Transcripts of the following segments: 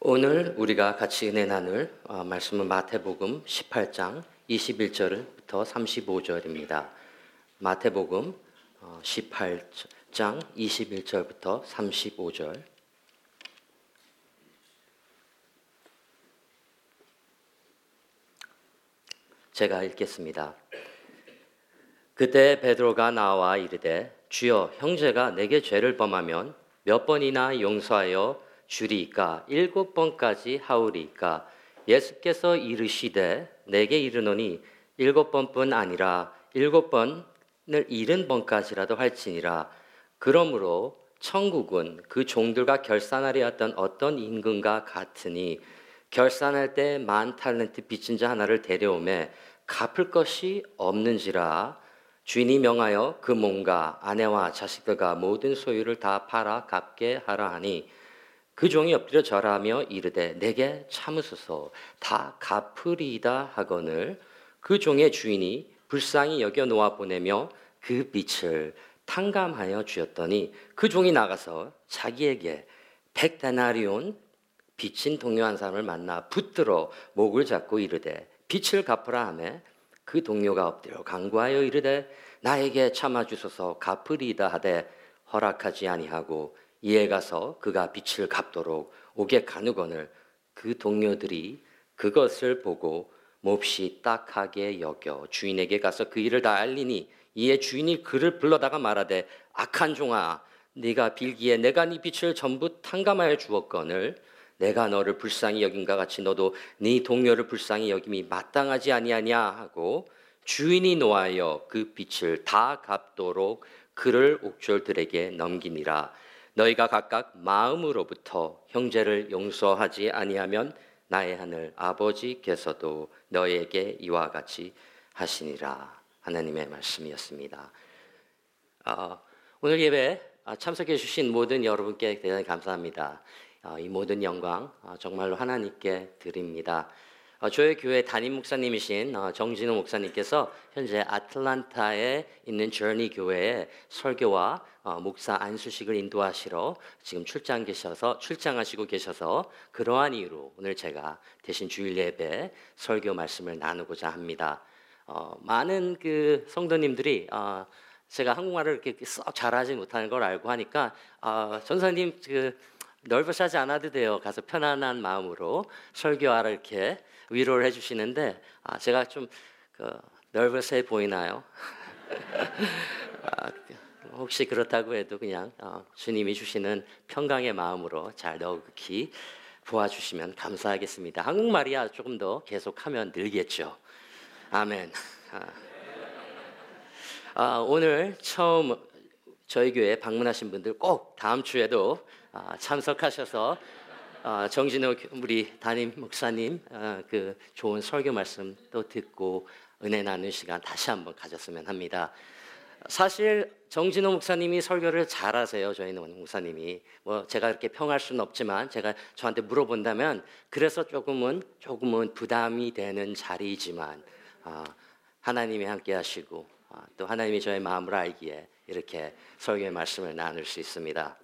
오늘 우리가 같이 은혜 나눌 어, 말씀은 마태복음 18장 21절부터 35절입니다. 마태복음 어, 18장 21절부터 35절. 제가 읽겠습니다. 그때 베드로가 나와 이르되 주여 형제가 내게 죄를 범하면 몇 번이나 용서하여 주리이까 일곱 번까지 하오리이까 예수께서 이르시되 내게 이르노니 일곱 번뿐 아니라 일곱 번을 일흔 번까지라도 할지니라. 그러므로 천국은 그 종들과 결산하려 했던 어떤 임금과 같으니 결산할 때 만 탈렌트 빚진 자 하나를 데려오매 갚을 것이 없는지라. 주인이 명하여 그 몸과 아내와 자식들과 모든 소유를 다 팔아 갚게 하라 하니 그 종이 엎드려 절하며 이르되 내게 참으소서. 다 갚으리이다 하거늘 그 종의 주인이 불쌍히 여겨 놓아 보내며 그 빛을 탕감하여 주었더니 그 종이 나가서 자기에게 백 데나리온 빚진 동료 한 사람을 만나 붙들어 목을 잡고 이르되 빛을 갚으라 하매 그 동료가 엎드려 간구하여 이르되 나에게 참아 주소서 갚으리이다 하되 허락하지 아니하고 이에 가서 그가 빛을 갚도록 오게 가누거늘 그 동료들이 그것을 보고 몹시 딱하게 여겨 주인에게 가서 그 일을 다 알리니 이에 주인이 그를 불러다가 말하되 악한 종아 네가 빌기에 내가 네 빛을 전부 탕감하여 주었거늘 내가 너를 불쌍히 여긴가 같이 너도 네 동료를 불쌍히 여김이 마땅하지 아니하냐 하고 주인이 노하여 그 빛을 다 갚도록 그를 옥졸들에게 넘기니라 너희가 각각 마음으로부터 형제를 용서하지 아니하면 나의 하늘 아버지께서도 너에게 이와 같이 하시니라 하나님의 말씀이었습니다. 어, 오늘 예배 참석해 주신 모든 여러분께 대단히 감사합니다. 어, 이 모든 영광 어, 정말로 하나님께 드립니다. 어, 저희 교회 담임 목사님이신 어, 정진호 목사님께서 현재 아틀란타에 있는 저니 교회에 설교와 어, 목사 안수식을 인도하시러 지금 출장 계셔서 출장하시고 계셔서 그러한 이유로 오늘 제가 대신 주일 예배 설교 말씀을 나누고자 합니다. 많은 그 성도님들이 제가 한국말을 이렇게 썩 잘하지 못하는 걸 알고 하니까 전사님 그 넓어하지 않아도 돼요. 가서 편안한 마음으로 설교하라 이렇게 위로를 해주시는데 아, 제가 좀그 nervous해 보이나요? 아, 혹시 그렇다고 해도 그냥 어, 주님이 주시는 평강의 마음으로 잘 너그히 보아주시면 감사하겠습니다. 한국말이야 조금 더 계속하면 늘겠죠. 아멘. 아, 아, 오늘 처음 저희 교회 방문하신 분들 꼭 다음 주에도 아, 참석하셔서 어, 정진호 우리 담임 목사님 어, 그 좋은 설교 말씀 또 듣고 은혜 나누는 시간 다시 한번 가졌으면 합니다. 사실 정진호 목사님이 설교를 잘하세요. 저희는 목사님이 뭐 제가 이렇게 평할 수는 없지만 제가 저한테 물어본다면 그래서 조금은 조금은 부담이 되는 자리이지만 어, 하나님이 함께하시고 어, 또 하나님이 저의 마음을 알기에 이렇게 설교의 말씀을 나눌 수 있습니다.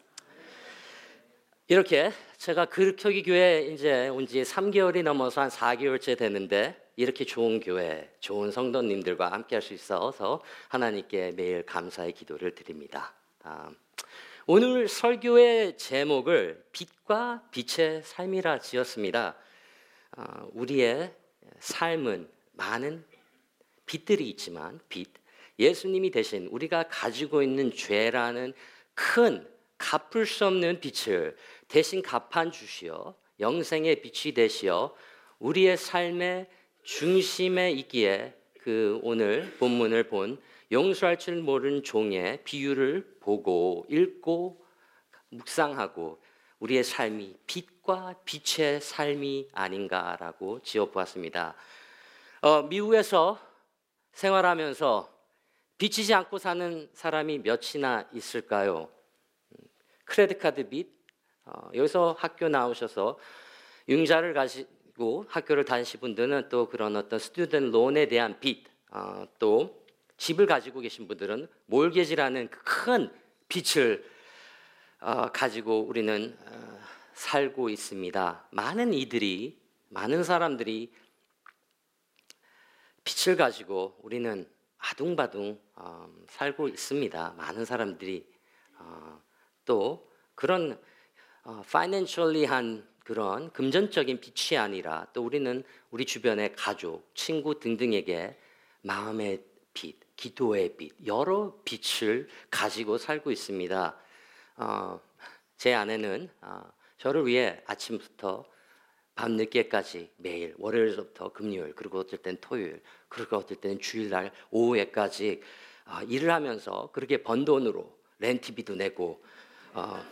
이렇게 제가 그르켜기 교회 이제 온 지 3개월이 넘어서 한 4개월째 되는데 이렇게 좋은 교회, 좋은 성도님들과 함께 할 수 있어서 하나님께 매일 감사의 기도를 드립니다. 아, 오늘 설교의 제목을 빛과 빛의 삶이라 지었습니다. 아, 우리의 삶은 많은 빛들이 있지만 빛, 예수님이 대신 우리가 가지고 있는 죄라는 큰 갚을 수 없는 빛을 대신 갚아 주시어 영생의 빛이 되시어 우리의 삶의 중심에 있기에 그 오늘 본문을 본 용서할 줄 모르는 종의 비유를 보고 읽고 묵상하고 우리의 삶이 빛과 빛의 삶이 아닌가라고 지어 보았습니다. 어, 미국에서 생활하면서 비치지 않고 사는 사람이 몇이나 있을까요? 크레딧 카드 빚, 어, 여기서 학교 나오셔서 융자를 가지고 학교를 다니신 분들은 또 그런 어떤 스튜던 론에 대한 빚, 어, 또 집을 가지고 계신 분들은 몰개지라는 그큰 빚을 어, 가지고 우리는 어, 살고 있습니다. 많은 이들이 많은 사람들이 빛을 가지고 우리는 아둥바둥 어, 살고 있습니다. 많은 사람들이 어, 또 그런 어, financially한 그런 금전적인 빛이 아니라 또 우리는 우리 주변의 가족, 친구 등등에게 마음의 빛, 기도의 빛, 여러 빛을 가지고 살고 있습니다. 어, 제 아내는 어, 저를 위해 아침부터 밤 늦게까지 매일 월요일부터 금요일 그리고 어떨 땐 토요일 그리고 어떨 땐 주일날 오후에까지 어, 일을 하면서 그렇게 번 돈으로 렌트비도 내고 어,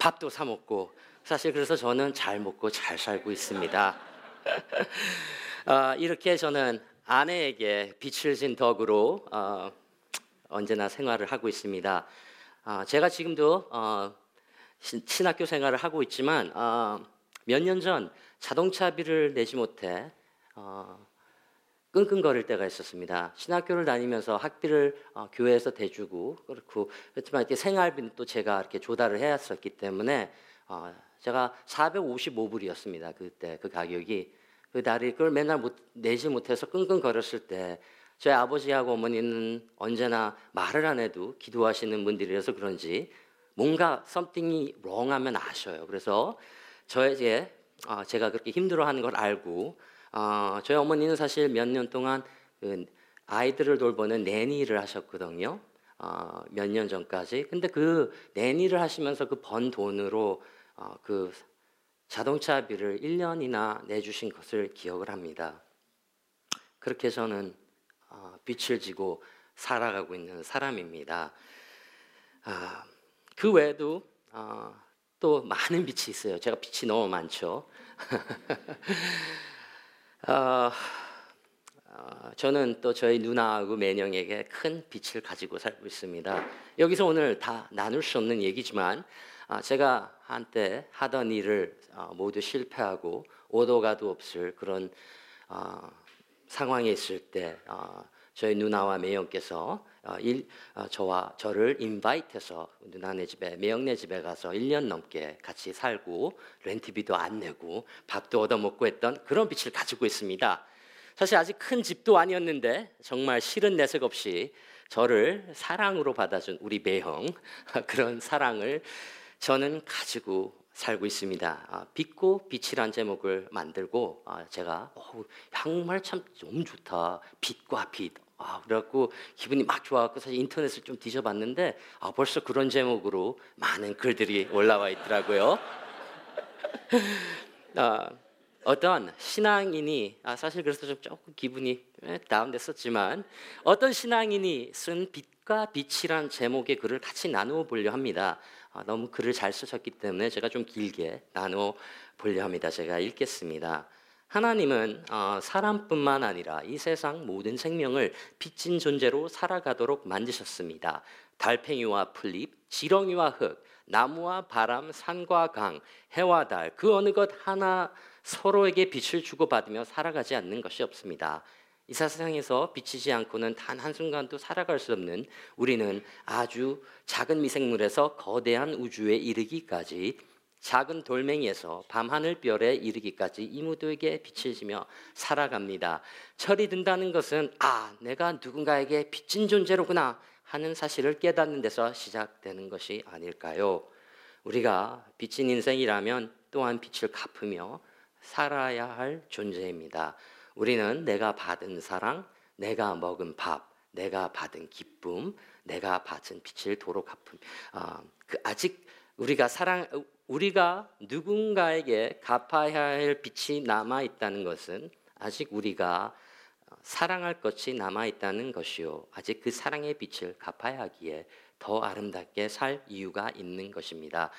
밥도 사 먹고 사실 그래서 저는 잘 먹고 잘 살고 있습니다. 어, 이렇게 저는 아내에게 빛을 진 덕으로 어, 언제나 생활을 하고 있습니다. 어, 제가 지금도 어, 신, 신학교 생활을 하고 있지만 어, 몇년 전 자동차비를 내지 못해 어, 끙끙거릴 때가 있었습니다. 신학교를 다니면서 학비를 어, 교회에서 대주고 그렇고 그렇지만 이렇게 생활비는 또 제가 이렇게 조달을 해야 했었기 때문에 어, 제가 455불이었습니다. 그때 그 가격이 그 날이 그걸 맨날 못, 내지 못해서 끙끙거렸을 때 저희 아버지하고 어머니는 언제나 말을 안 해도 기도하시는 분들이라서 그런지 뭔가 something이 wrong하면 아셔요. 그래서 저에게 어, 제가 그렇게 힘들어하는 걸 알고 어, 저희 어머니는 사실 몇 년 동안 그 아이들을 돌보는 내니를 하셨거든요. 어, 몇 년 전까지. 근데 그 내니를 하시면서 그 번 돈으로 어, 그 자동차비를 1년이나 내주신 것을 기억을 합니다. 그렇게 저는 어, 빛을 지고 살아가고 있는 사람입니다. 아, 그 외에도 어, 또 많은 빛이 있어요. 제가 빛이 너무 많죠. 어, 어, 저는 또 저희 누나하고 매형에게 큰 빛을 가지고 살고 있습니다. 여기서 오늘 다 나눌 수 없는 얘기지만 어, 제가 한때 하던 일을 어, 모두 실패하고 오도가도 없을 그런 어, 상황에 있을 때 어, 저희 누나와 매형께서 어, 일, 어, 저와 저를 인바이트해서 누나네 집에 매형네 집에 가서 1년 넘게 같이 살고 렌트비도 안 내고 밥도 얻어먹고 했던 그런 빛을 가지고 있습니다. 사실 아직 큰 집도 아니었는데 정말 싫은 내색 없이 저를 사랑으로 받아준 우리 매형 그런 사랑을 저는 가지고 살고 있습니다. 아, 빛고 빛이란 제목을 만들고 아, 제가 어, 정말 참 너무 좋다. 빛과 빛. 아, 그래갖고 기분이 막 좋아갖고 사실 인터넷을 좀 뒤져봤는데 아, 벌써 그런 제목으로 많은 글들이 올라와 있더라고요. 아, 어떤 신앙인이 아, 사실 그래서 좀 조금 기분이 다운됐었지만 어떤 신앙인이 쓴 빛과 빛이란 제목의 글을 같이 나누어 보려 합니다. 아, 너무 글을 잘 쓰셨기 때문에 제가 좀 길게 나누어 보려 합니다. 제가 읽겠습니다. 하나님은 어, 사람뿐만 아니라 이 세상 모든 생명을 빚진 존재로 살아가도록 만드셨습니다. 달팽이와 풀잎, 지렁이와 흙, 나무와 바람, 산과 강, 해와 달, 그 어느 것 하나 서로에게 빛을 주고받으며 살아가지 않는 것이 없습니다. 이 세상에서 비치지 않고는 단 한순간도 살아갈 수 없는 우리는 아주 작은 미생물에서 거대한 우주에 이르기까지 작은 돌멩이에서 밤하늘별에 이르기까지 이 무도에게 빛을 지며 살아갑니다. 철이 든다는 것은 아, 내가 누군가에게 빚진 존재로구나 하는 사실을 깨닫는 데서 시작되는 것이 아닐까요? 우리가 빚진 인생이라면 또한 빛을 갚으며 살아야 할 존재입니다. 우리는 내가 받은 사랑, 내가 먹은 밥, 내가 받은 기쁨, 내가 받은 빛을 도로 갚음. 어, 그 아직 우리가 사랑 우리가 누군가에게 갚아야 할 빛이 남아 있다는 것은 아직 우리가 사랑할 것이 남아 있다는 것이요. 아직 그 사랑의 빛을 갚아야 하기에 더 아름답게 살 이유가 있는 것입니다.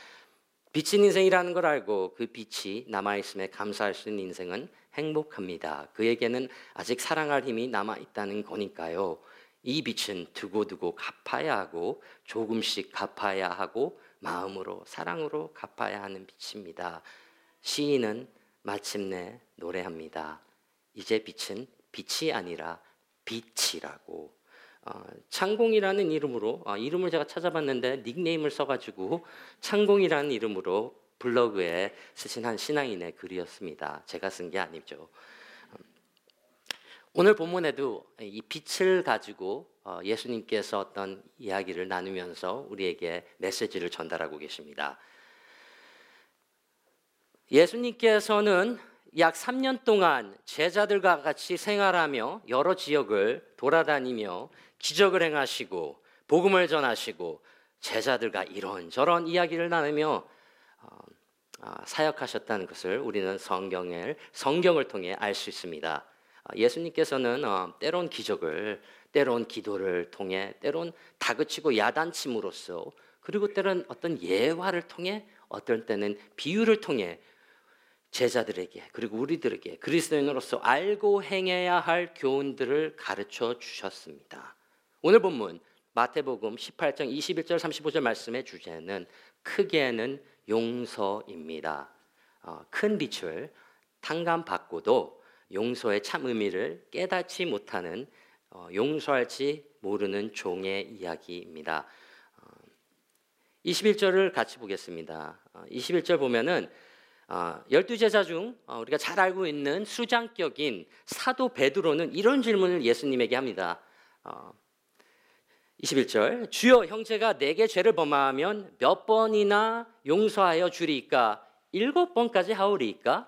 빛인 인생이라는 걸 알고 그 빛이 남아 있음에 감사할 수 있는 인생은 행복합니다. 그에게는 아직 사랑할 힘이 남아 있다는 거니까요. 이 빛은 두고두고 갚아야 하고 조금씩 갚아야 하고 마음으로 사랑으로 갚아야 하는 빛입니다. 시인은 마침내 노래합니다. 이제 빛은 빛이 아니라 빛이라고. 어, 창공이라는 이름으로 어, 이름을 제가 찾아봤는데 닉네임을 써가지고 창공이라는 이름으로 블로그에 쓰신 한 신앙인의 글이었습니다. 제가 쓴 게 아니죠. 오늘 본문에도 이 빛을 가지고 어, 예수님께서 어떤 이야기를 나누면서 우리에게 메시지를 전달하고 계십니다. 예수님께서는 약 3년 동안 제자들과 같이 생활하며 여러 지역을 돌아다니며 기적을 행하시고 복음을 전하시고 제자들과 이런저런 이야기를 나누며 사역하셨다는 것을 우리는 성경을 성경을 통해 알 수 있습니다. 아, 예수님께서는 어, 때론 기적을, 때론 기도를 통해, 때론 다그치고 야단침으로써, 그리고 때론 어떤 예화를 통해, 어떨 때는 비유를 통해 제자들에게 그리고 우리들에게 그리스도인으로서 알고 행해야 할 교훈들을 가르쳐 주셨습니다. 오늘 본문 마태복음 18장 21절 35절 말씀의 주제는 크게는 용서입니다. 어, 큰 빛을 탕감받고도 용서의 참 의미를 깨닫지 못하는 어, 용서할지 모르는 종의 이야기입니다. 어, 21절을 같이 보겠습니다. 어, 21절 보면은 어, 열두 제자 중 어, 우리가 잘 알고 있는 수장격인 사도 베드로는 이런 질문을 예수님에게 합니다. 어, 21절 주여 형제가 내게 죄를 범하면 몇 번이나 용서하여 주리이까 일곱 번까지 하오리이까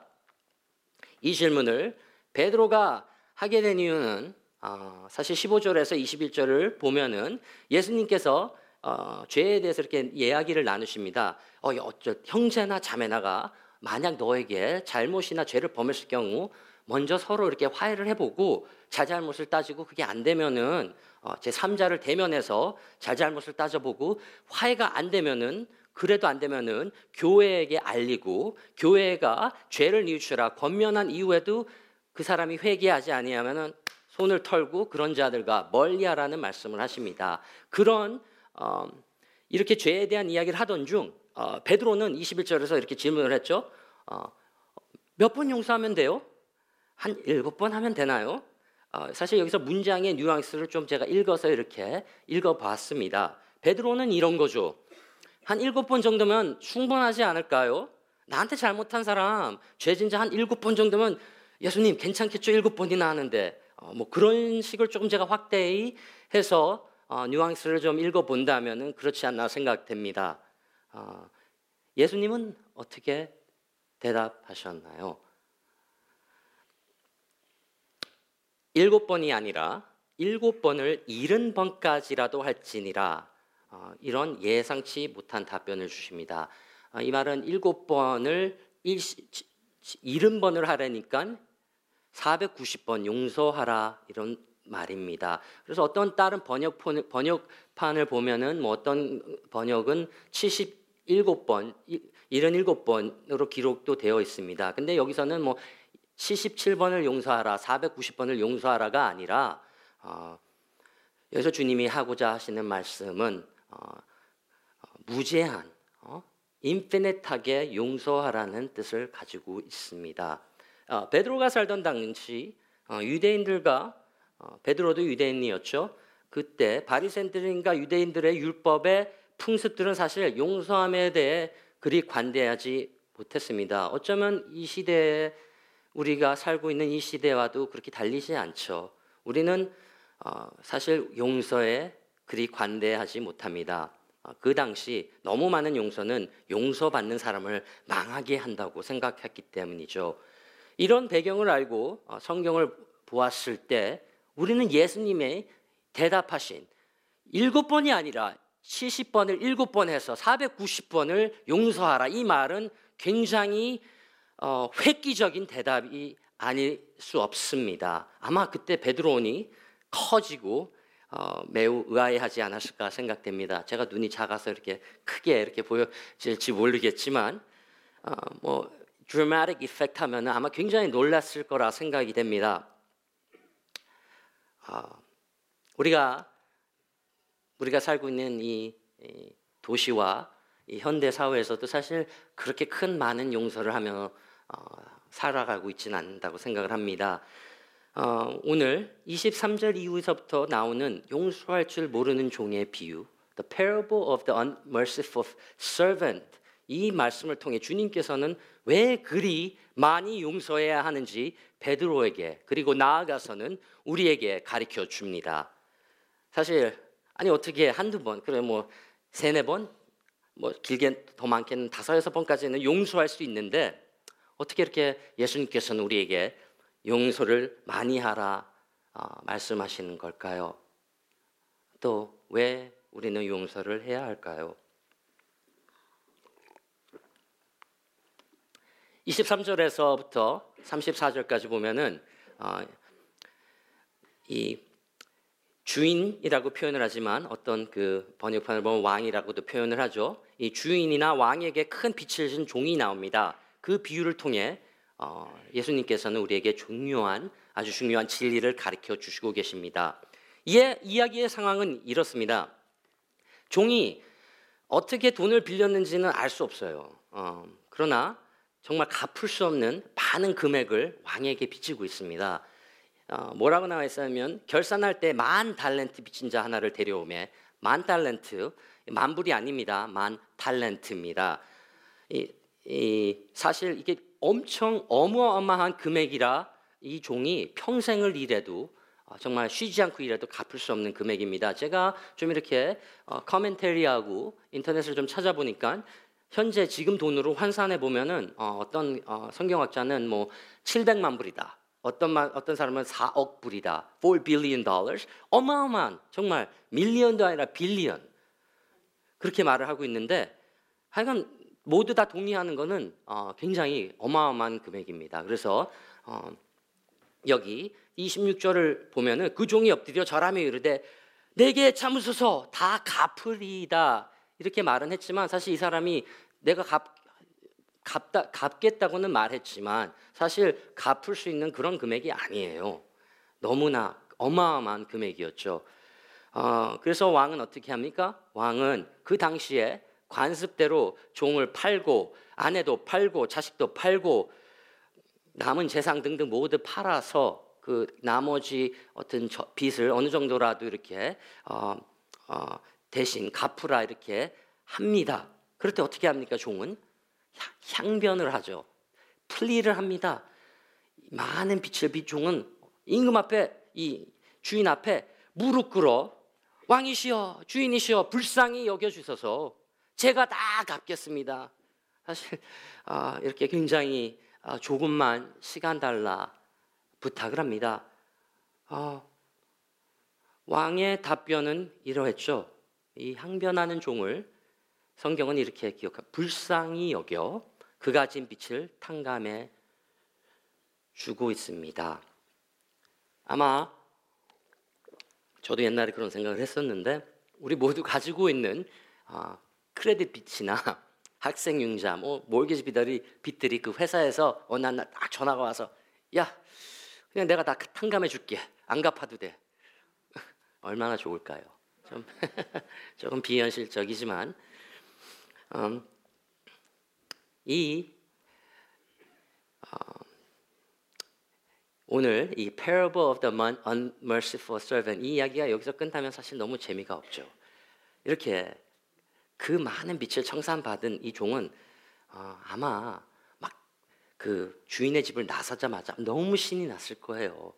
이 질문을 베드로가 하게 된 이유는 어, 사실 15절에서 21절을 보면은 예수님께서 어, 죄에 대해서 이렇게 이야기를 나누십니다. 어, 어쩌 형제나 자매나가 만약 너에게 잘못이나 죄를 범했을 경우 먼저 서로 이렇게 화해를 해보고 자잘못을 따지고 그게 안 되면은 어, 제 3자를 대면해서 자잘못을 따져보고 화해가 안 되면은 그래도 안 되면은 교회에게 알리고 교회가 죄를 뉘우치라 권면한 이후에도 그 사람이 회개하지 아니하면은 손을 털고 그런 자들과 멀리하라는 말씀을 하십니다. 그런 어, 이렇게 죄에 대한 이야기를 하던 중 어, 베드로는 21절에서 이렇게 질문을 했죠. 어, 몇 번 용서하면 돼요? 한 일곱 번 하면 되나요? 어, 사실 여기서 문장의 뉘앙스를 좀 제가 읽어서 이렇게 읽어봤습니다. 베드로는 이런 거죠. 한 일곱 번 정도면 충분하지 않을까요? 나한테 잘못한 사람 죄 진짜 한 일곱 번 정도면 예수님 괜찮겠죠? 일곱 번이나 하는데 어, 뭐 그런 식을 조금 제가 확대히 해서 어, 뉘앙스를 좀 읽어본다면은 그렇지 않나 생각됩니다. 어, 예수님은 어떻게 대답하셨나요? 일곱 번이 아니라 일곱 번을 일흔 번까지라도 할지니라 어, 이런 예상치 못한 답변을 주십니다. 어, 이 말은 일곱 번을 일흔 번을 하라니까 490번 용서하라 이런 말입니다. 그래서 어떤 다른 번역판, 번역판을 보면은 뭐 어떤 번역은 77번, 77번으로 기록도 되어 있습니다. 근데 여기서는 뭐 77번을 용서하라, 490번을 용서하라가 아니라 어, 여기서 주님이 하고자 하시는 말씀은 어, 어, 무제한, 어, 인피니트하게 용서하라는 뜻을 가지고 있습니다. 어, 베드로가 살던 당시 어, 유대인들과 어, 베드로도 유대인이었죠. 그때 바리새인들과 유대인들의 율법의 풍습들은 사실 용서함에 대해 그리 관대하지 못했습니다. 어쩌면 이 시대에 우리가 살고 있는 이 시대와도 그렇게 달리지 않죠. 우리는 어, 사실 용서에 그리 관대하지 못합니다. 어, 그 당시 너무 많은 용서는 용서받는 사람을 망하게 한다고 생각했기 때문이죠. 이런 배경을 알고 어, 성경을 보았을 때 우리는 예수님의 대답하신 일곱 번이 아니라 70번을 일곱 번 해서 490번을 용서하라. 이 말은 굉장히 어, 획기적인 대답이 아닐 수 없습니다. 아마 그때 베드로온이 커지고 어, 매우 의아해하지 않았을까 생각됩니다. 제가 눈이 작아서 이렇게 크게 이렇게 보여질지 모르겠지만 어, 뭐 드라마틱 이펙트 하면 아마 굉장히 놀랐을 거라 생각이 됩니다. 어, 우리가 우리가 살고 있는 이, 이 도시와 이 현대 사회에서도 사실 그렇게 큰 많은 용서를 하며 어, 살아가고 있지는 않는다고 생각을 합니다. 어, 오늘 23절 이후에서부터 나오는 용서할 줄 모르는 종의 비유, the parable of the unmerciful servant. 이 말씀을 통해 주님께서는 왜 그리 많이 용서해야 하는지 베드로에게 그리고 나아가서는 우리에게 가르쳐 줍니다. 사실 아니 어떻게 한두 번 그래 뭐 세네 번 뭐 길게 더 많게는 다섯 여섯 번까지는 용서할 수 있는데 어떻게 이렇게 예수님께서는 우리에게 용서를 많이 하라 어, 말씀하시는 걸까요? 또 왜 우리는 용서를 해야 할까요? 23절에서부터 34절까지 보면은 어, 이 주인이라고 표현을 하지만 어떤 그 번역판을 보면 왕이라고도 표현을 하죠. 이 주인이나 왕에게 큰 빛을 준 종이 나옵니다. 그 비유를 통해 어, 예수님께서는 우리에게 중요한 아주 중요한 진리를 가르쳐 주시고 계십니다. 이 이야기의 상황은 이렇습니다. 종이 어떻게 돈을 빌렸는지는 알 수 없어요. 어, 그러나 정말 갚을 수 없는 많은 금액을 왕에게 빚지고 있습니다. 어, 뭐라고 나와 있냐면 결산할 때 만 달란트 빚진 자 하나를 데려오매 만 달란트 만 불이 아닙니다. 만 달란트입니다. 사실 이게 엄청 어마어마한 금액이라 이 종이 평생을 일해도 어, 정말 쉬지 않고 일해도 갚을 수 없는 금액입니다. 제가 좀 이렇게 어, 커멘터리하고 인터넷을 좀 찾아보니까 현재 지금 돈으로 환산해 보면은 어, 어떤 어, 성경학자는 뭐 700만 불이다. 어떤 말, 어떤 사람은 4억 불이다. 4 billion dollars. 어마어마한 정말 밀리언도 아니라 빌리언. 그렇게 말을 하고 있는데 하여간 모두 다 동의하는 것은 어, 굉장히 어마어마한 금액입니다. 그래서 어, 여기 26절을 보면은 그 종이 엎드려 절하며 이르되 내게 참으소서 다 갚으리이다 이렇게 말은 했지만 사실 이 사람이 내가 갚, 갚다, 갚겠다고는 말했지만 사실 갚을 수 있는 그런 금액이 아니에요. 너무나 어마어마한 금액이었죠. 어, 그래서 왕은 어떻게 합니까? 왕은 그 당시에 관습대로 종을 팔고 아내도 팔고 자식도 팔고 남은 재산 등등 모두 팔아서 그 나머지 어떤 빚을 어느 정도라도 이렇게 어, 어, 대신 갚으라 이렇게 합니다. 그럴 때 어떻게 합니까? 종은 향변을 하죠. 플리를 합니다. 많은 빛을 빚 종은 임금 앞에 이 주인 앞에 무릎 꿇어 왕이시여 주인이시여 불쌍히 여겨 주셔서 제가 다 갚겠습니다. 사실 아, 이렇게 굉장히 아, 조금만 시간 달라 부탁을 합니다. 아, 왕의 답변은 이러했죠. 이 항변하는 종을 성경은 이렇게 기억하 불쌍히 여겨 그가 진 빛을 탕감해 주고 있습니다. 아마 저도 옛날에 그런 생각을 했었는데 우리 모두 가지고 있는 아, 크레딧 빚이나 학생 융자, 뭐 몰기지 빚들이 빚들이 그 회사에서 어느 날 딱 전화가 와서 야 그냥 내가 다 탕감해 줄게 안 갚아도 돼 얼마나 좋을까요? 좀 조금 비현실적이지만 음, 이 어, 오늘 이 Parable of the Unmerciful Servant 이 이야기가 여기서 끝나면 사실 너무 재미가 없죠. 이렇게 그 많은 빛을 청산받은 이 종은 어, 아마 막 그 주인의 집을 나서자마자 너무 신이 났을 거예요.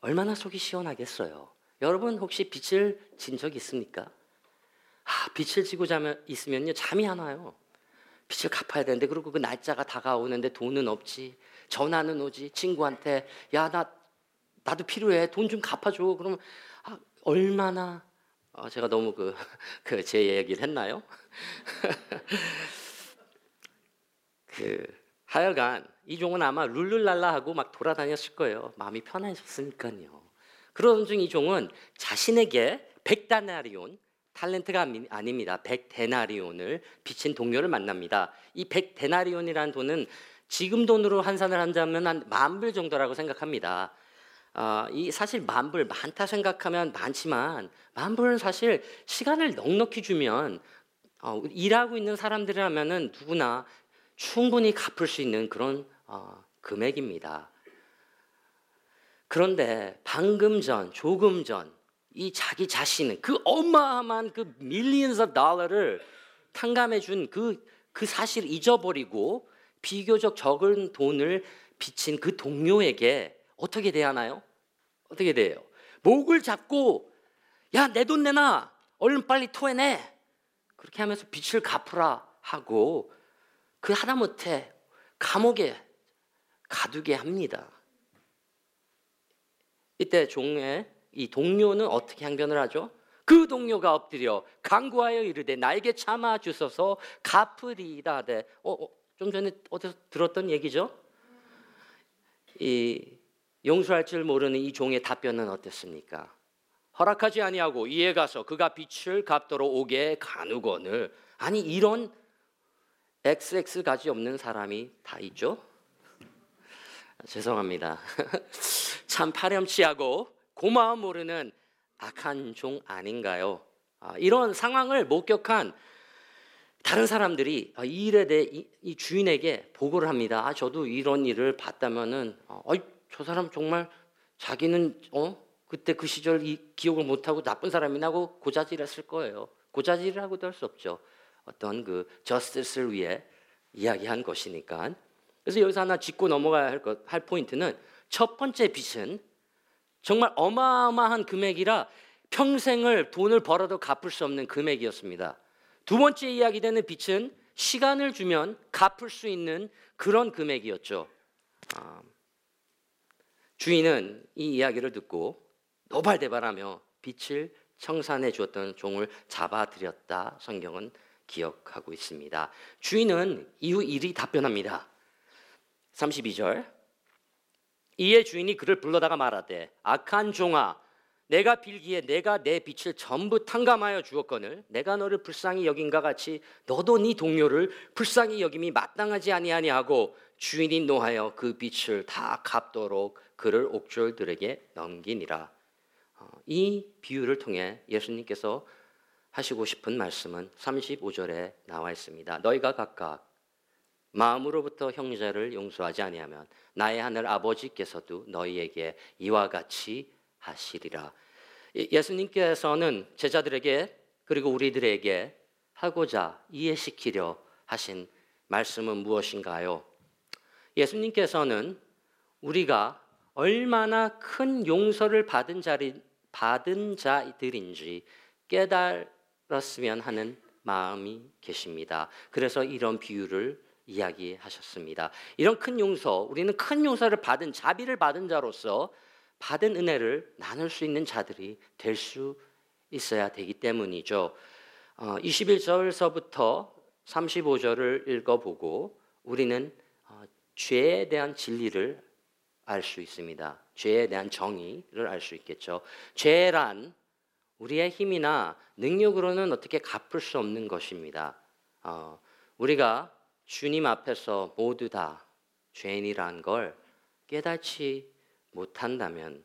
얼마나 속이 시원하겠어요. 여러분 혹시 빛을 진 적 있습니까? 아, 빛을 지고 자면 있으면요 잠이 안 와요. 빚을 갚아야 되는데 그리고 그 날짜가 다가오는데 돈은 없지 전화는 오지 친구한테 야 나 나도 필요해 돈 좀 갚아줘 그러면 아, 얼마나 어, 제가 너무 그 그 제 얘기를 했나요? 그 하여간 이 종은 아마 룰룰랄라 하고 막 돌아다녔을 거예요 마음이 편해졌으니까요 그런 중 이 종은 자신에게 백다나리온 탈렌트가 아닙니다. 100데나리온을 비친 동료를 만납니다. 이 100데나리온이라는 돈은 지금 돈으로 환산을 한다면 한 만 불 정도라고 생각합니다. 어, 이 사실 만불 많다 생각하면 많지만 만 불은 사실 시간을 넉넉히 주면 어, 일하고 있는 사람들이라면은 누구나 충분히 갚을 수 있는 그런 어, 금액입니다. 그런데 방금 전, 조금 전 이 자기 자신은 그 어마어마한 그 millions of dollar를 탕감해 준 그 그 사실을 잊어버리고 비교적 적은 돈을 빚진 그 동료에게 어떻게 대하나요? 어떻게 돼요? 목을 잡고 야 내 돈 내놔 얼른 빨리 토해내 그렇게 하면서 빚을 갚으라 하고 그 하다못해 감옥에 가두게 합니다. 이때 종의 이 동료는 어떻게 항변을 하죠? 그 동료가 엎드려 강구하여 이르되 나에게 참아 주소서 갚으리이다 하되 어, 어, 좀 전에 어디서 들었던 얘기죠? 이 용서할 줄 모르는 이 종의 답변은 어땠습니까? 허락하지 아니하고 이에 가서 그가 빛을 갚도록 오게 가누거늘 아니 이런 XX 가지 없는 사람이 다 있죠? 죄송합니다. 참 파렴치하고 고마움 모르는 악한 종 아닌가요? 아, 이런 상황을 목격한 다른 사람들이 아, 이 일에 대해 이, 이 주인에게 보고를 합니다. 아, 저도 이런 일을 봤다면은, 어, 저 사람 정말 자기는 어 그때 그 시절 이 기억을 못하고 나쁜 사람이라고 고자질했을 거예요. 고자질이라고도 할 수 없죠. 어떤 그 저스티스를 위해 이야기한 것이니까. 그래서 여기서 하나 짚고 넘어가야 할, 것, 할 포인트는 첫 번째 빚은 정말 어마어마한 금액이라 평생을 돈을 벌어도 갚을 수 없는 금액이었습니다. 두 번째 이야기되는 빚은 시간을 주면 갚을 수 있는 그런 금액이었죠. 아, 주인은 이 이야기를 듣고 노발대발하며 빚을 청산해 주었던 종을 잡아들였다. 성경은 기억하고 있습니다. 주인은 이후 일이 답변합니다. 32절. 이에 주인이 그를 불러다가 말하되 악한 종아 내가 빌기에 내가 내 빛을 전부 탕감하여 주었거늘 내가 너를 불쌍히 여긴가 같이 너도 네 동료를 불쌍히 여김이 마땅하지 아니하니하고 주인이 노하여 그 빛을 다 갚도록 그를 옥졸들에게 넘기니라. 어, 이 비유를 통해 예수님께서 하시고 싶은 말씀은 35절에 나와 있습니다. 너희가 각각 마음으로부터 형제를 용서하지 아니하면 나의 하늘 아버지께서도 너희에게 이와 같이 하시리라. 예수님께서는 제자들에게 그리고 우리들에게 하고자 이해시키려 하신 말씀은 무엇인가요? 예수님께서는 우리가 얼마나 큰 용서를 받은 자리 받은 자들인지 깨달았으면 하는 마음이 계십니다. 그래서 이런 비유를 이야기하셨습니다. 이런 큰 용서, 우리는 큰 용서를 받은 자비를 받은 자로서 받은 은혜를 나눌 수 있는 자들이 될 수 있어야 되기 때문이죠. 어, 21절서부터 35절을 읽어보고 우리는 어, 죄에 대한 진리를 알 수 있습니다. 죄에 대한 정의를 알 수 있겠죠. 죄란 우리의 힘이나 능력으로는 어떻게 갚을 수 없는 것입니다. 어, 우리가 주님 앞에서 모두 다 죄인이란 걸 깨닫지 못한다면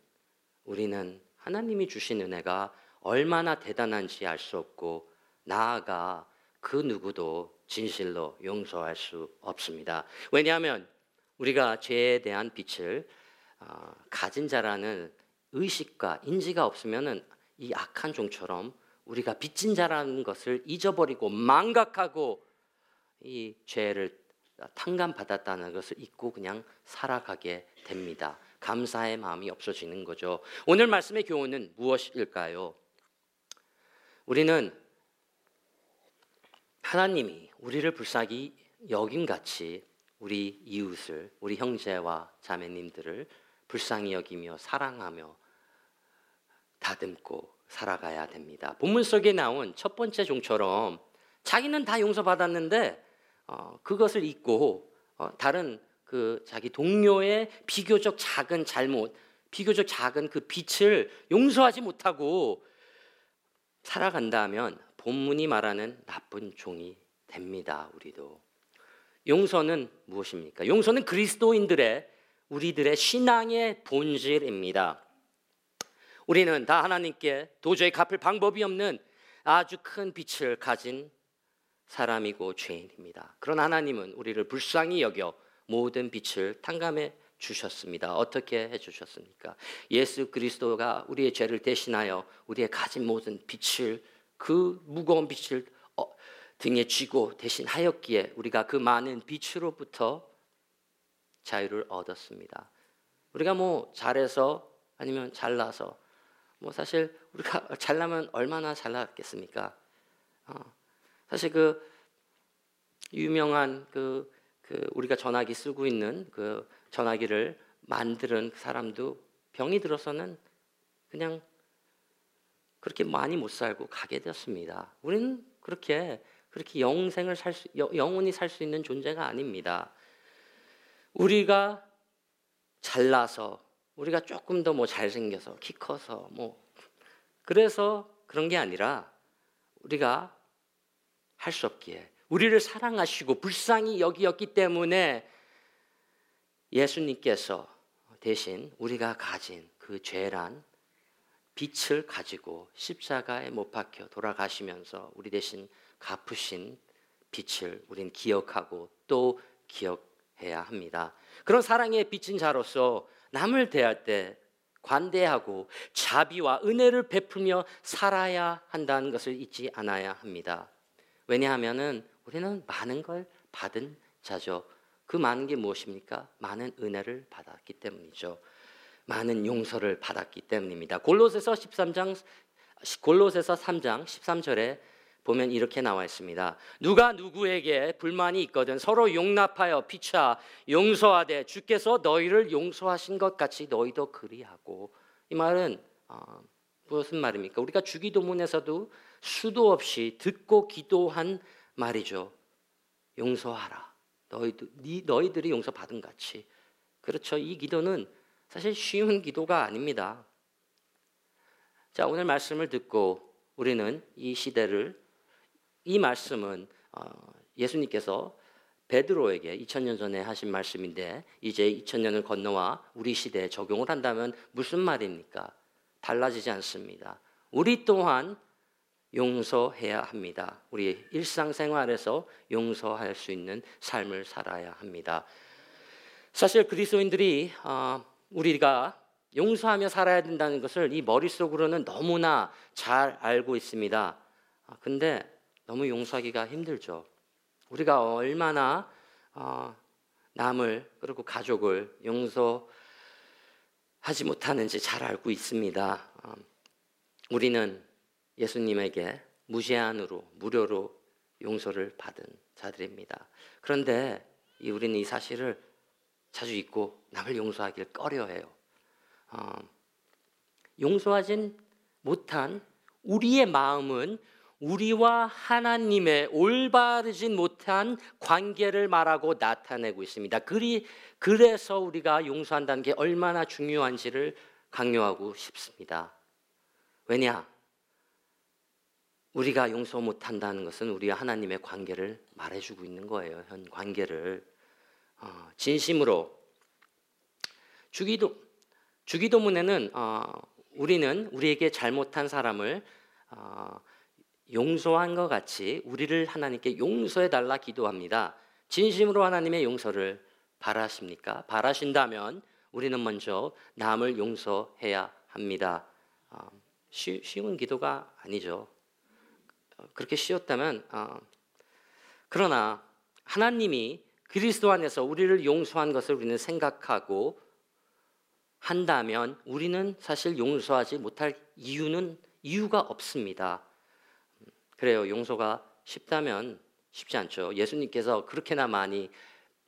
우리는 하나님이 주신 은혜가 얼마나 대단한지 알 수 없고 나아가 그 누구도 진실로 용서할 수 없습니다. 왜냐하면 우리가 죄에 대한 빛을 어, 가진 자라는 의식과 인지가 없으면은 이 악한 종처럼 우리가 빚진 자라는 것을 잊어버리고 망각하고 이 죄를 탕감받았다는 것을 잊고 그냥 살아가게 됩니다. 감사의 마음이 없어지는 거죠. 오늘 말씀의 교훈은 무엇일까요? 우리는 하나님이 우리를 불쌍히 여김 같이 우리 이웃을 우리 형제와 자매님들을 불쌍히 여기며 사랑하며 다듬고 살아가야 됩니다. 본문 속에 나온 첫 번째 종처럼 자기는 다 용서받았는데 어, 그것을 잊고 어, 다른 그 자기 동료의 비교적 작은 잘못, 비교적 작은 그 빛을 용서하지 못하고 살아간다면 본문이 말하는 나쁜 종이 됩니다. 우리도 용서는 무엇입니까? 용서는 그리스도인들의 우리들의 신앙의 본질입니다. 우리는 다 하나님께 도저히 갚을 방법이 없는 아주 큰 빛을 가진 사람이고 죄인입니다. 그런 하나님은 우리를 불쌍히 여겨 모든 빛을 탕감해 주셨습니다. 어떻게 해 주셨습니까? 예수 그리스도가 우리의 죄를 대신하여 우리의 가진 모든 빛을 그 무거운 빛을 어, 등에 쥐고 대신 하였기에 우리가 그 많은 빛으로부터 자유를 얻었습니다. 우리가 뭐 잘해서 아니면 잘나서 뭐 사실 우리가 잘나면 얼마나 잘났겠습니까? 어, 사실 그 유명한 그, 그 우리가 전화기 쓰고 있는 그 전화기를 만드는 사람도 병이 들어서는 그냥 그렇게 많이 못 살고 가게 되었습니다. 우리는 그렇게 그렇게 영생을 살 수, 영원히 살 수 있는 존재가 아닙니다. 우리가 잘나서 우리가 조금 더 뭐 잘생겨서 키 커서 뭐 그래서 그런 게 아니라 우리가 할 수 없기에 우리를 사랑하시고 불쌍히 여기었기 때문에 예수님께서 대신 우리가 가진 그 죄란 빛을 가지고 십자가에 못 박혀 돌아가시면서 우리 대신 갚으신 빛을 우린 기억하고 또 기억해야 합니다. 그런 사랑의 빛인 자로서 남을 대할 때 관대하고 자비와 은혜를 베풀며 살아야 한다는 것을 잊지 않아야 합니다. 왜냐하면은 우리는 많은 걸 받은 자죠. 그 많은 게 무엇입니까? 많은 은혜를 받았기 때문이죠. 많은 용서를 받았기 때문입니다. 골로새서 13장 골로새서 3장 13절에 보면 이렇게 나와 있습니다. 누가 누구에게 불만이 있거든 서로 용납하여 피차 용서하되 주께서 너희를 용서하신 것 같이 너희도 그리하고 이 말은 어, 무슨 말입니까? 우리가 주기도문에서도 수도 없이 듣고 기도한 말이죠. 용서하라. 너희들 너희들이 용서 받은 같이. 그렇죠. 이 기도는 사실 쉬운 기도가 아닙니다. 자, 오늘 말씀을 듣고 우리는 이 시대를 이 말씀은 어, 예수님께서 베드로에게 2000년 전에 하신 말씀인데 이제 2000년을 건너와 우리 시대에 적용을 한다면 무슨 말입니까? 달라지지 않습니다. 우리 또한 용서해야 합니다. 우리 일상생활에서 용서할 수 있는 삶을 살아야 합니다. 사실 그리스도인들이 어, 우리가 용서하며 살아야 된다는 것을 이 머릿속으로는 너무나 잘 알고 있습니다. 아, 근데 너무 용서하기가 힘들죠. 우리가 얼마나 어, 남을 그리고 가족을 용서하지 못하는지 잘 알고 있습니다. 어, 우리는 예수님에게 무제한으로 무료로 용서를 받은 자들입니다. 그런데 우리는 이 사실을 자주 잊고 남을 용서하기를 꺼려해요. 어, 용서하진 못한 우리의 마음은 우리와 하나님의 올바르진 못한 관계를 말하고 나타내고 있습니다. 그리, 그래서 우리가 용서한다는 게 얼마나 중요한지를 강요하고 싶습니다. 왜냐? 우리가 용서 못한다는 것은 우리와 하나님의 관계를 말해주고 있는 거예요. 현 관계를. 어, 진심으로 주기도 주기도문에는 어, 우리는 우리에게 잘못한 사람을 어, 용서한 것 같이 우리를 하나님께 용서해 달라 기도합니다. 진심으로 하나님의 용서를 바라십니까? 바라신다면 우리는 먼저 남을 용서해야 합니다. 어, 쉬, 쉬운 기도가 아니죠. 어, 그렇게 쉬웠다면 어, 그러나 하나님이 그리스도 안에서 우리를 용서한 것을 우리는 생각하고 한다면 우리는 사실 용서하지 못할 이유는 이유가 없습니다. 그래요. 용서가 쉽다면 쉽지 않죠. 예수님께서 그렇게나 많이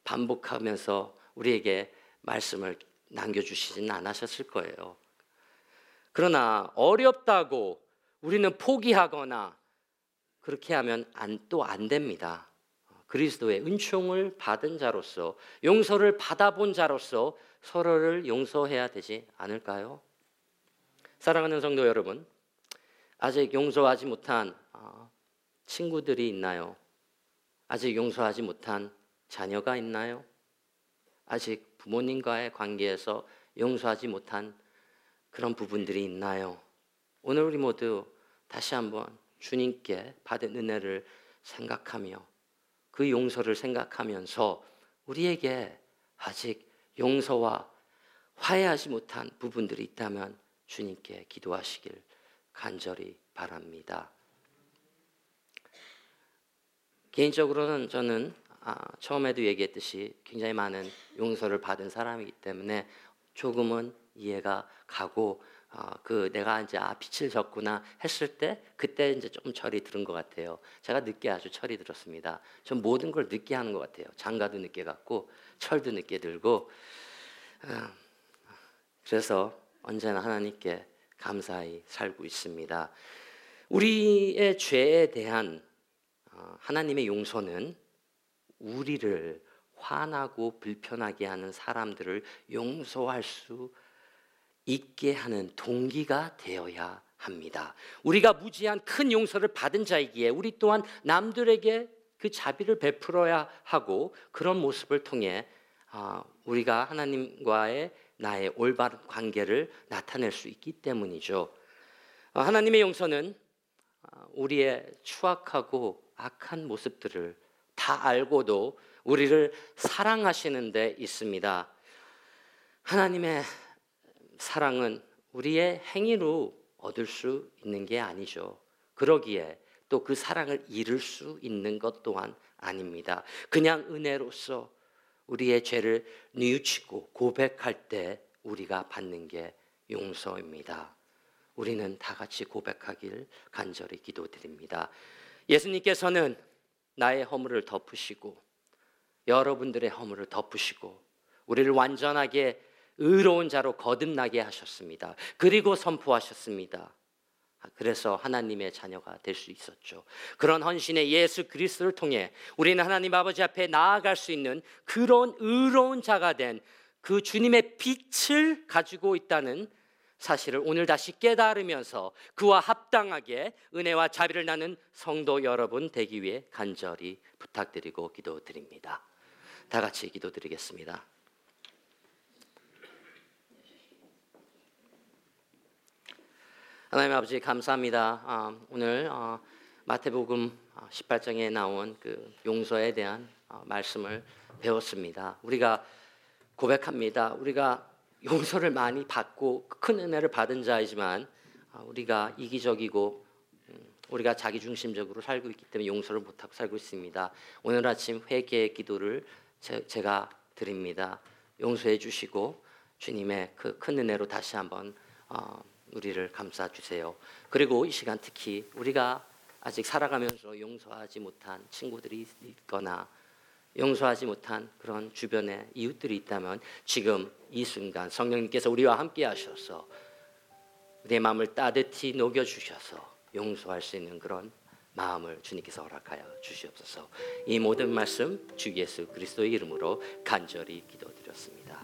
반복하면서 우리에게 말씀을 남겨주시지는 않으셨을 거예요. 그러나 어렵다고 우리는 포기하거나 그렇게 하면 또안 됩니다. 그리스도의 은총을 받은 자로서 용서를 받아본 자로서 서로를 용서해야 되지 않을까요? 사랑하는 성도 여러분, 아직 용서하지 못한 어, 친구들이 있나요? 아직 용서하지 못한 자녀가 있나요? 아직 부모님과의 관계에서 용서하지 못한 그런 부분들이 있나요? 오늘 우리 모두 다시 한번 주님께 받은 은혜를 생각하며 그 용서를 생각하면서 우리에게 아직 용서와 화해하지 못한 부분들이 있다면 주님께 기도하시길 간절히 바랍니다. 개인적으로는 저는 아, 처음에도 얘기했듯이 굉장히 많은 용서를 받은 사람이기 때문에 조금은 이해가 가고 아, 그 내가 이제 아 빛을 졌구나 했을 때 그때 이제 좀 철이 들은 것 같아요. 제가 늦게 아주 철이 들었습니다. 전 모든 걸 늦게 하는 것 같아요. 장가도 늦게 갔고 철도 늦게 들고 아, 그래서 언제나 하나님께 감사히 살고 있습니다. 우리의 죄에 대한 어, 하나님의 용서는 우리를 화나고 불편하게 하는 사람들을 용서할 수 있게 하는 동기가 되어야 합니다. 우리가 무지한 큰 용서를 받은 자이기에 우리 또한 남들에게 그 자비를 베풀어야 하고 그런 모습을 통해 아, 우리가 하나님과의 나의 올바른 관계를 나타낼 수 있기 때문이죠. 아, 하나님의 용서는 아, 우리의 추악하고 악한 모습들을 다 알고도 우리를 사랑하시는 데 있습니다. 하나님의 사랑은 우리의 행위로 얻을 수 있는 게 아니죠. 그러기에 또 그 사랑을 잃을 수 있는 것 또한 아닙니다. 그냥 은혜로서 우리의 죄를 뉘우치고 고백할 때 우리가 받는 게 용서입니다. 우리는 다 같이 고백하길 간절히 기도드립니다. 예수님께서는 나의 허물을 덮으시고 여러분들의 허물을 덮으시고 우리를 완전하게 의로운 자로 거듭나게 하셨습니다. 그리고 선포하셨습니다. 그래서 하나님의 자녀가 될 수 있었죠. 그런 헌신의 예수 그리스도를 통해 우리는 하나님 아버지 앞에 나아갈 수 있는 그런 의로운 자가 된 그 주님의 빛을 가지고 있다는 사실을 오늘 다시 깨달으면서 그와 합당하게 은혜와 자비를 나는 성도 여러분 되기 위해 간절히 부탁드리고 기도드립니다. 다 같이 기도드리겠습니다. 하나님 아버지 감사합니다. 아, 오늘 어, 마태복음 18장에 나온 그 용서에 대한 어, 말씀을 배웠습니다. 우리가 고백합니다. 우리가 용서를 많이 받고 큰 은혜를 받은 자이지만 어, 우리가 이기적이고 음, 우리가 자기 중심적으로 살고 있기 때문에 용서를 못하고 살고 있습니다. 오늘 아침 회개의 기도를 제, 가 드립니다. 용서해 주시고 주님의 그 큰 은혜로 다시 한번 어, 우리를 감싸 주세요. 그리고 이 시간 특히 우리가 아직 살아가면서 용서하지 못한 친구들이 있거나 용서하지 못한 그런 주변에 이웃들이 있다면 지금 이 순간 성령님께서 우리와 함께 하셔서 내 마음을 따뜻히 녹여 주셔서 용서할 수 있는 그런 마음을 주님께서 허락하여 주시옵소서. 이 모든 말씀 주 예수 그리스도의 이름으로 간절히 기도드렸습니다.